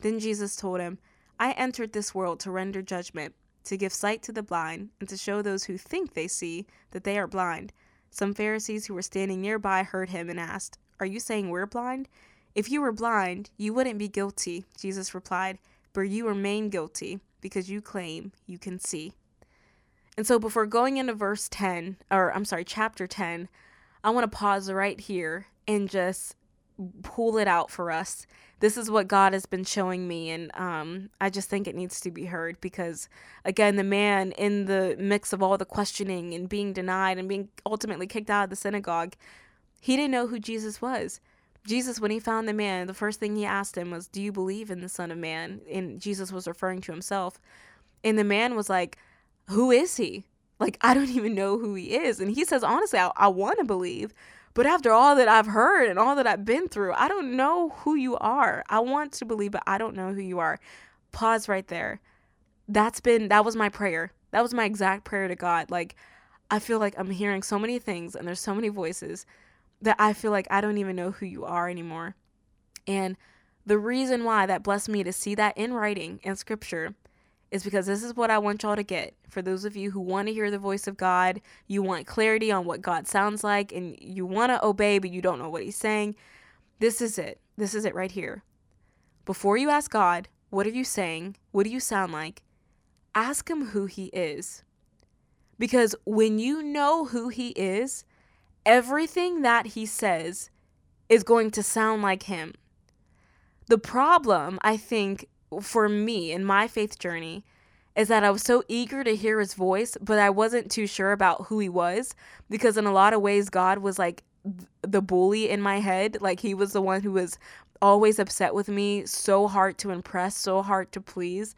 Then Jesus told him, I entered this world to render judgment, to give sight to the blind, and to show those who think they see that they are blind. Some Pharisees who were standing nearby heard him and asked, Are you saying we're blind? If you were blind, you wouldn't be guilty, Jesus replied, but you remain guilty because you claim you can see. And so before going into verse 10, or I'm sorry, chapter 10, I want to pause right here and just pull it out for us. This is what God has been showing me, and um, I just think it needs to be heard because, again, the man in the mix of all the questioning and being denied and being ultimately kicked out of the synagogue, he didn't know who Jesus was. Jesus, when he found the man, the first thing he asked him was, Do you believe in the Son of Man? And Jesus was referring to himself. And the man was like, Who is he? Like, I don't *laughs* even know who he is. And he says, Honestly, I, I want to believe. But after all that I've heard and all that I've been through, I don't know who you are. I want to believe, but I don't know who you are. Pause right there. That's been, that was my prayer. That was my exact prayer to God. Like, I feel like I'm hearing so many things and there's so many voices that I feel like I don't even know who you are anymore. And the reason why that blessed me to see that in writing in scripture is because this is what I want y'all to get. For those of you who want to hear the voice of God, you want clarity on what God sounds like, and you want to obey, but you don't know what He's saying. This is it. This is it right here. Before you ask God, what are you saying? What do you sound like? Ask Him who He is. Because when you know who He is, everything that He says is going to sound like Him. The problem, I think, for me in my faith journey is that I was so eager to hear his voice, but I wasn't too sure about who he was because in a lot of ways God was like the bully in my head, like he was the one who was always upset with me, so hard to impress, so hard to please.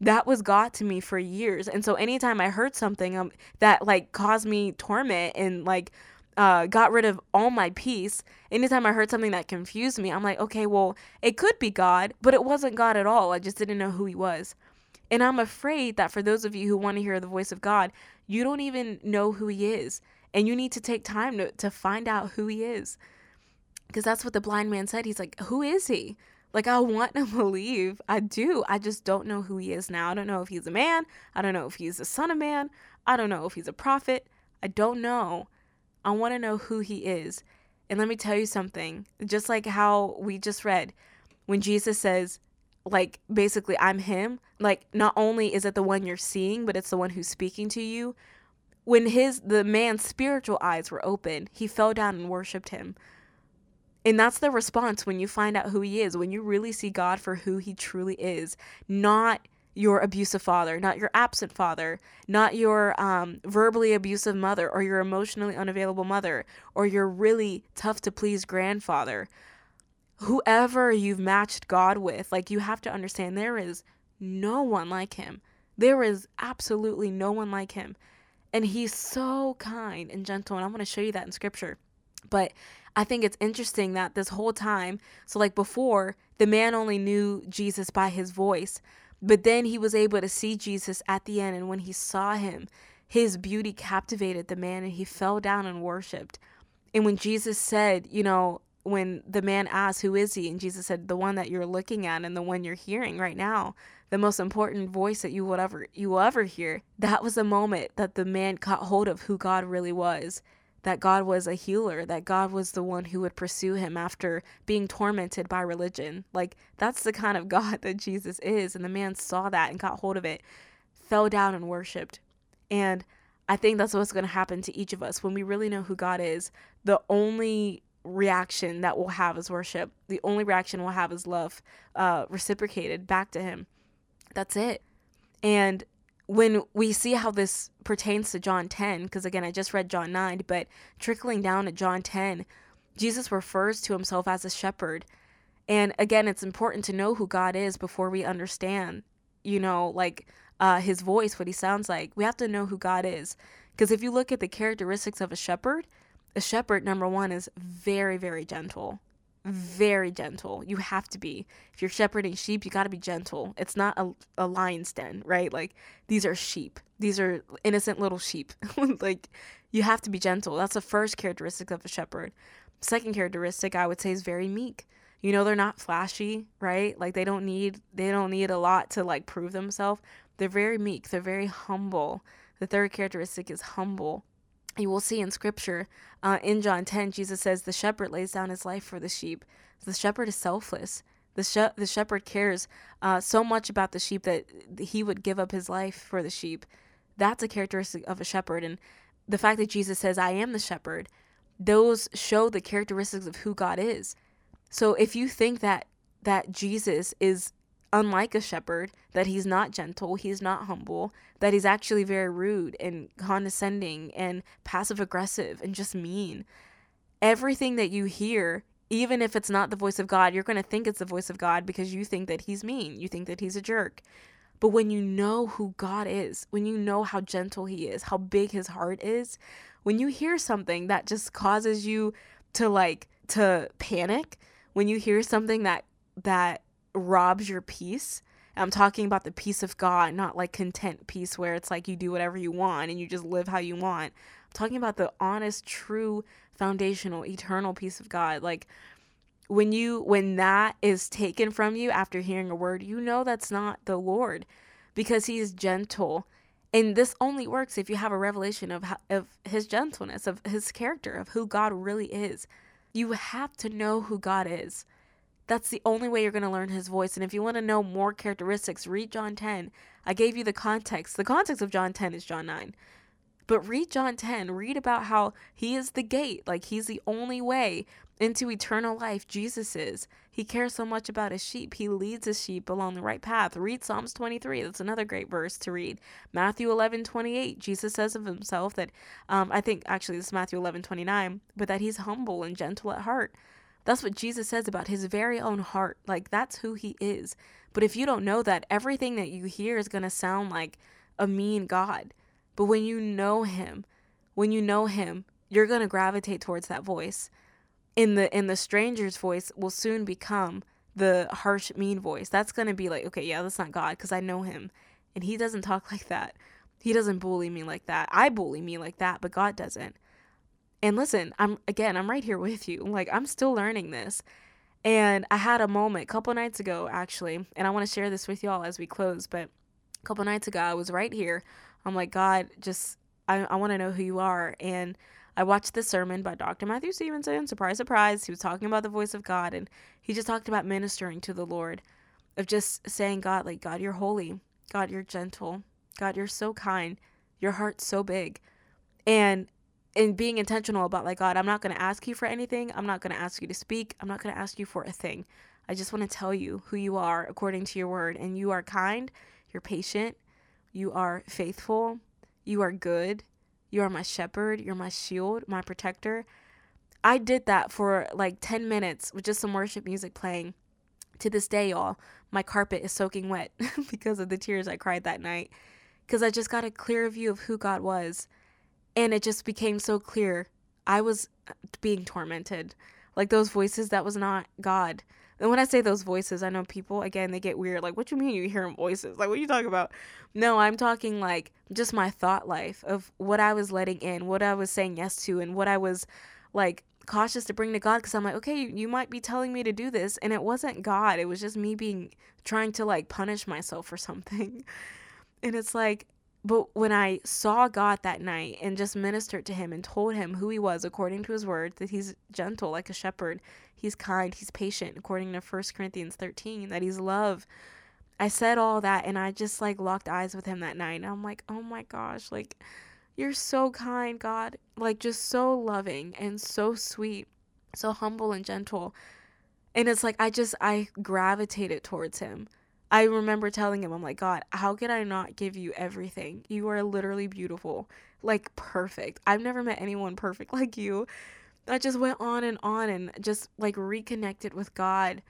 That was God to me for years. And so anytime I heard something um, that like caused me torment and like uh, got rid of all my peace. Anytime I heard something that confused me, I'm like, okay, well, it could be God, but it wasn't God at all. I just didn't know who He was. And I'm afraid that for those of you who want to hear the voice of God, you don't even know who He is. And you need to take time to, to find out who He is. Because that's what the blind man said. He's like, who is He? Like, I want to *laughs* believe. I do. I just don't know who He is now. I don't know if He's a man. I don't know if He's the Son of Man. I don't know if He's a prophet. I don't know I want to know who he is. And let me tell you something, just like how we just read, when Jesus says, like, basically, I'm him, like, not only is it the one you're seeing, but it's the one who's speaking to you. When his, the man's spiritual eyes were open, he fell down and worshiped him. And that's the response when you find out who he is, when you really see God for who he truly is, not your abusive father, not your absent father, not your um, verbally abusive mother or your emotionally unavailable mother or your really tough to please grandfather. Whoever you've matched God with, like you have to understand there is no one like him. There is absolutely no one like him. And he's so kind and gentle. And I'm going to show you that in scripture. But I think it's interesting that this whole time, so like before, the man only knew Jesus by his voice. But then he was able to see Jesus at the end, and when he saw him, his beauty captivated the man, and he fell down and worshiped. And when Jesus said, you know, when the man asked, Who is he? And Jesus said, The one that you're looking at and the one you're hearing right now, the most important voice that you will ever you will ever hear. That was the moment that the man caught hold of who God really was that God was a healer, that God was the one who would pursue him after being tormented by religion. Like, that's the kind of *laughs* God that Jesus is. And the man saw that and got hold of it, fell down and worshiped. And I think that's what's going to happen to each of us when we really know who God is. The only reaction that we'll have is worship, the only reaction we'll have is love uh, reciprocated back to Him. That's it. And when we see how this pertains to John 10, because again, I just read John 9, but trickling down to John 10, Jesus refers to himself as a shepherd. And again, it's important to know who God is before we understand, you know, like uh, his voice, what he sounds like. We have to know who God is. Because if you look at the characteristics of a shepherd, a shepherd, number one, is very, very gentle very gentle. You have to be. If you're shepherding sheep, you got to be gentle. It's not a, a lion's den, right? Like these are sheep. These are innocent little sheep. *laughs* like you have to be gentle. That's the first characteristic of a shepherd. Second characteristic I would say is very meek. You know they're not flashy, right? Like they don't need they don't need a lot to like prove themselves. They're very meek. They're very humble. The third characteristic is humble you will see in scripture uh, in John 10, Jesus says, The shepherd lays down his life for the sheep. The shepherd is selfless. The, the shepherd cares uh, so much about the sheep that he would give up his life for the sheep. That's a characteristic of a shepherd. And the fact that Jesus says, I am the shepherd, those show the characteristics of who God is. So if you think that that Jesus is unlike a shepherd, that he's not gentle, he's not humble, that he's actually very rude and condescending and passive aggressive and just mean. Everything that you hear, even if it's not the voice of God, you're going to think it's the voice of God because you think that he's mean. You think that he's a jerk. But when you know who God is, when you know how gentle He is, how big His heart is, when you hear something that just causes you to like to panic, when you hear something that that robs your peace, I'm talking about the peace of God, not like content peace where it's like you do whatever you want and you just live how you want. I'm talking about the honest, true, foundational, eternal peace of God. Like when you when that is taken from you after hearing a word, you know that's not the Lord because he is gentle. And this only works if you have a revelation of how, of his gentleness, of his character, of who God really is. You have to know who God is. That's the only way you're going to learn his voice. And if you want to know more characteristics, read John 10. I gave you the context. The context of John 10 is John 9. But read John 10. Read about how he is the gate. Like he's the only way into eternal life. Jesus is. He cares so much about his sheep. He leads his sheep along the right path. Read Psalms 23. That's another great verse to read. Matthew 11 28. Jesus says of himself that, um, I think actually this is Matthew 11 29, but that he's humble and gentle at heart. That's what Jesus says about his very own heart. Like, that's who he is. But if you don't know that, everything that you hear is going to sound like a mean God. But when you know him, when you know him, you're going to gravitate towards that voice. In the in the stranger's voice will soon become the harsh mean voice. That's going to be like, okay, yeah, that's not God because I know him and he doesn't talk like that. He doesn't bully me like that. I bully me like that, but God doesn't. And listen, I'm again, I'm right here with you. Like I'm still learning this. And I had a moment a couple nights ago actually, and I want to share this with y'all as we close, but a couple nights ago I was right here. I'm like, God, just I, I want to know who you are. And I watched the sermon by Dr. Matthew Stevenson. Surprise, surprise. He was talking about the voice of God and he just talked about ministering to the Lord, of just saying, God, like, God, you're holy. God, you're gentle. God, you're so kind. Your heart's so big. And and being intentional about like God, I'm not going to ask you for anything. I'm not going to ask you to speak. I'm not going to ask you for a thing. I just want to tell you who you are according to your word and you are kind, you're patient, you are faithful, you are good, you are my shepherd, you're my shield, my protector. I did that for like 10 minutes with just some worship music playing. To this day, y'all, my carpet is soaking wet *laughs* because of the tears I cried that night. Because I just got a clear view of who God was and it just became so clear I was uh, being tormented. Like those voices, that was not God. And when I say those voices, I know people again they get weird. Like, what you mean you hear voices? Like, what are you talking about? No, I'm talking like just my thought life of what I was letting in, what I was saying yes to, and what I was like cautious to bring to God. Because I'm like, okay, you might be telling me to do this, and it wasn't God. It was just me being trying to like punish myself for something. *laughs* And it's like but when I saw God that night and just ministered to him and told him who he was according to his word, that he's gentle like a shepherd, he's kind, he's patient, according to 1 Corinthians 13, that he's love. I said all that and I just like locked eyes with him that night. And I'm like, oh my gosh, like, you're so kind, God. Like, just so loving and so sweet, so humble and gentle. And it's like, I just, I gravitated towards him. I remember telling him, I'm like, God, how could I not give you everything? You are literally beautiful, like perfect. I've never met anyone perfect *laughs* like you. I just went on and on and just like reconnected with God.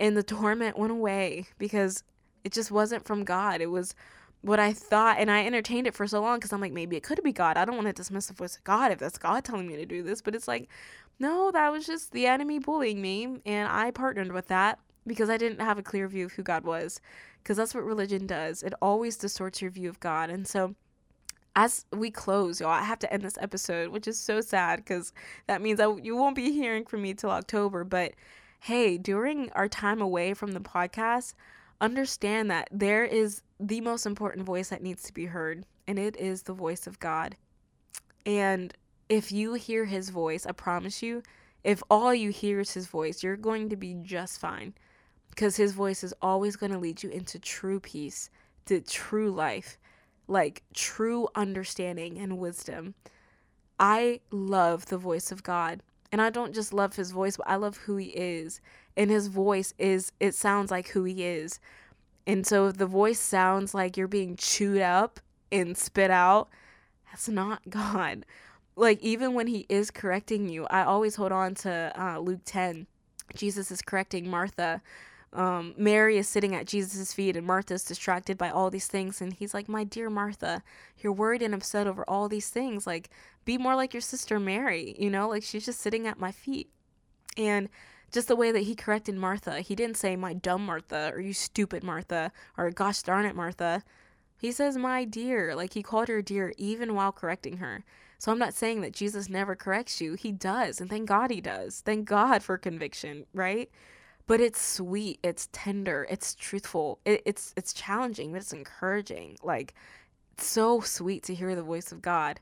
And the torment went away because it just wasn't from God. It was what I thought, and I entertained it for so long because I'm like, maybe it could be God. I don't want to dismiss voice of God if that's God telling me to do this, but it's like, no, that was just the enemy bullying me, and I partnered with that because I didn't have a clear view of who God was. Because that's what religion does. It always distorts your view of God. And so as we close, y'all, I have to end this episode, which is so sad because that means I, you won't be hearing from me till October. But hey, during our time away from the podcast, understand that there is the most important voice that needs to be heard, and it is the voice of God. And if you hear his voice, I promise you, if all you hear is his voice, you're going to be just fine because his voice is always going to lead you into true peace, to true life, like true understanding and wisdom. I love the voice of God. And I don't just love his voice, but I love who he is. And his voice is, it sounds like who he is. And so if the voice sounds like you're being chewed up and spit out, that's not *laughs* God. Like, even when he is correcting you, I always hold on to uh, Luke 10. Jesus is correcting Martha um, Mary is sitting at Jesus' feet and Martha's distracted by all these things. And he's like, My dear Martha, you're worried and upset over all these things. Like, be more like your sister Mary, you know? Like, she's just sitting at my feet. And just the way that he corrected Martha, he didn't say, My dumb Martha, or you stupid Martha, or gosh darn it, Martha. He says, My dear. Like, he called her dear even while correcting her. So I'm not saying that Jesus never corrects you. He does. And thank God he does. Thank God for conviction, right? But it's sweet it's tender it's truthful it, it's it's challenging but it's encouraging like it's so sweet to hear the voice of god.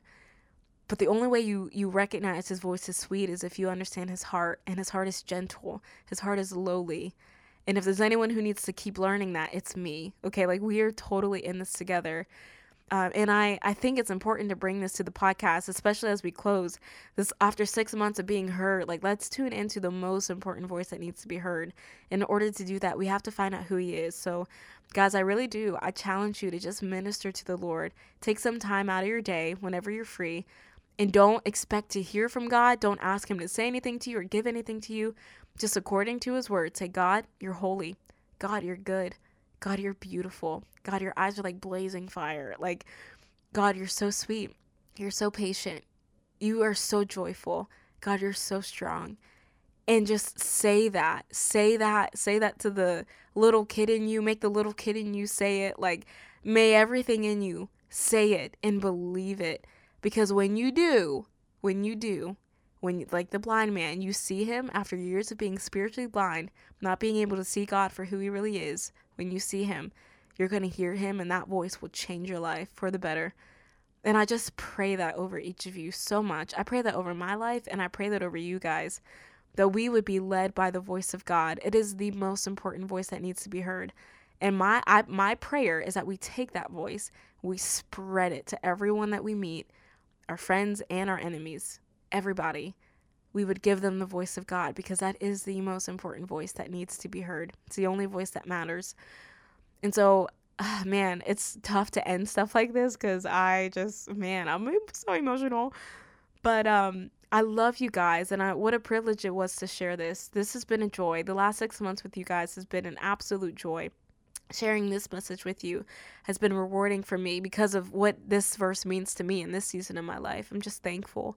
But the only way you you recognize his voice is sweet is if you understand his heart and his heart is gentle his heart is lowly. And if there's anyone who needs to keep learning that it's me okay? Like we are totally in this together um, and I, I think it's important to bring this to the podcast, especially as we close this after six months of being heard. Like, let's tune into the most important voice that needs to be heard. In order to do that, we have to find out who He is. So, guys, I really do. I challenge you to just minister to the Lord. Take some time out of your day whenever you're free. And don't expect to hear from God. Don't ask Him to say anything to you or give anything to you. Just according to His word, say, God, you're holy. God, you're good. God, you're beautiful. God, your eyes are like blazing fire. Like, God, you're so sweet. You're so patient. You are so joyful. God, you're so strong. And just say that. Say that. Say that to the little kid in you. Make the little kid in you say it. Like, may everything in you say it and believe it. Because when you do, when you do, when like the blind man, you see him after years of being spiritually blind, not being able to see God for who he really is, when you see him, you're going to hear him, and that voice will change your life for the better. And I just pray that over each of you so much. I pray that over my life, and I pray that over you guys, that we would be led by the voice of God. It is the most important voice that needs to be heard. And my I, my prayer is that we take that voice, we spread it to everyone that we meet, our friends and our enemies, everybody. We would give them the voice of God because that is the most important voice that needs to be heard. It's the only voice that matters. And so, uh, man, it's tough to end stuff like this because I just, man, I'm so emotional. But um, I love you guys, and I, what a privilege it was to share this. This has been a joy. The last six months with you guys has been an absolute joy. Sharing this message with you has been rewarding for me because of what this verse means to me in this season of my life. I'm just thankful.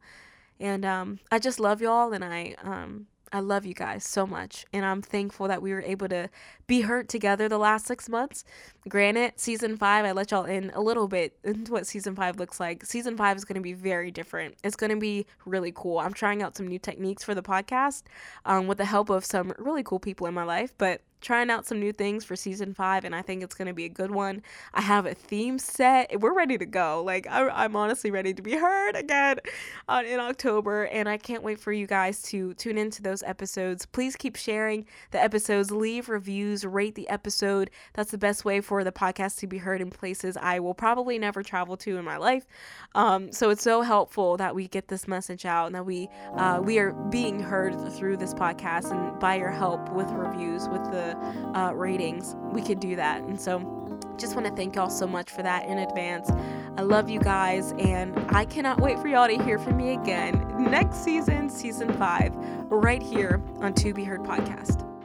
And um, I just love y'all, and I um, I love you guys so much, and I'm thankful that we were able to be hurt together the last six months. Granted, season five, I let y'all in a little bit into what season five looks like. Season five is going to be very different. It's going to be really cool. I'm trying out some new techniques for the podcast um, with the help of some really cool people in my life, but trying out some new things for season five, and I think it's going to be a good one. I have a theme set. We're ready to go. Like, I, am honestly ready to be heard again uh, in October, and I can't wait for you guys to tune into those episodes. Please keep sharing the episodes, leave reviews, rate the episode. That's the best way for the podcast to be heard in places I will probably never travel to in my life. Um, so it's so helpful that we get this message out and that we uh, we are being heard through this podcast, and by your help with reviews, with uh, ratings, we could do that. And so, just want to thank y'all so much for that in advance. I love you guys, and I cannot wait for y'all to hear from me again next season, season five, right here on To Be Heard podcast.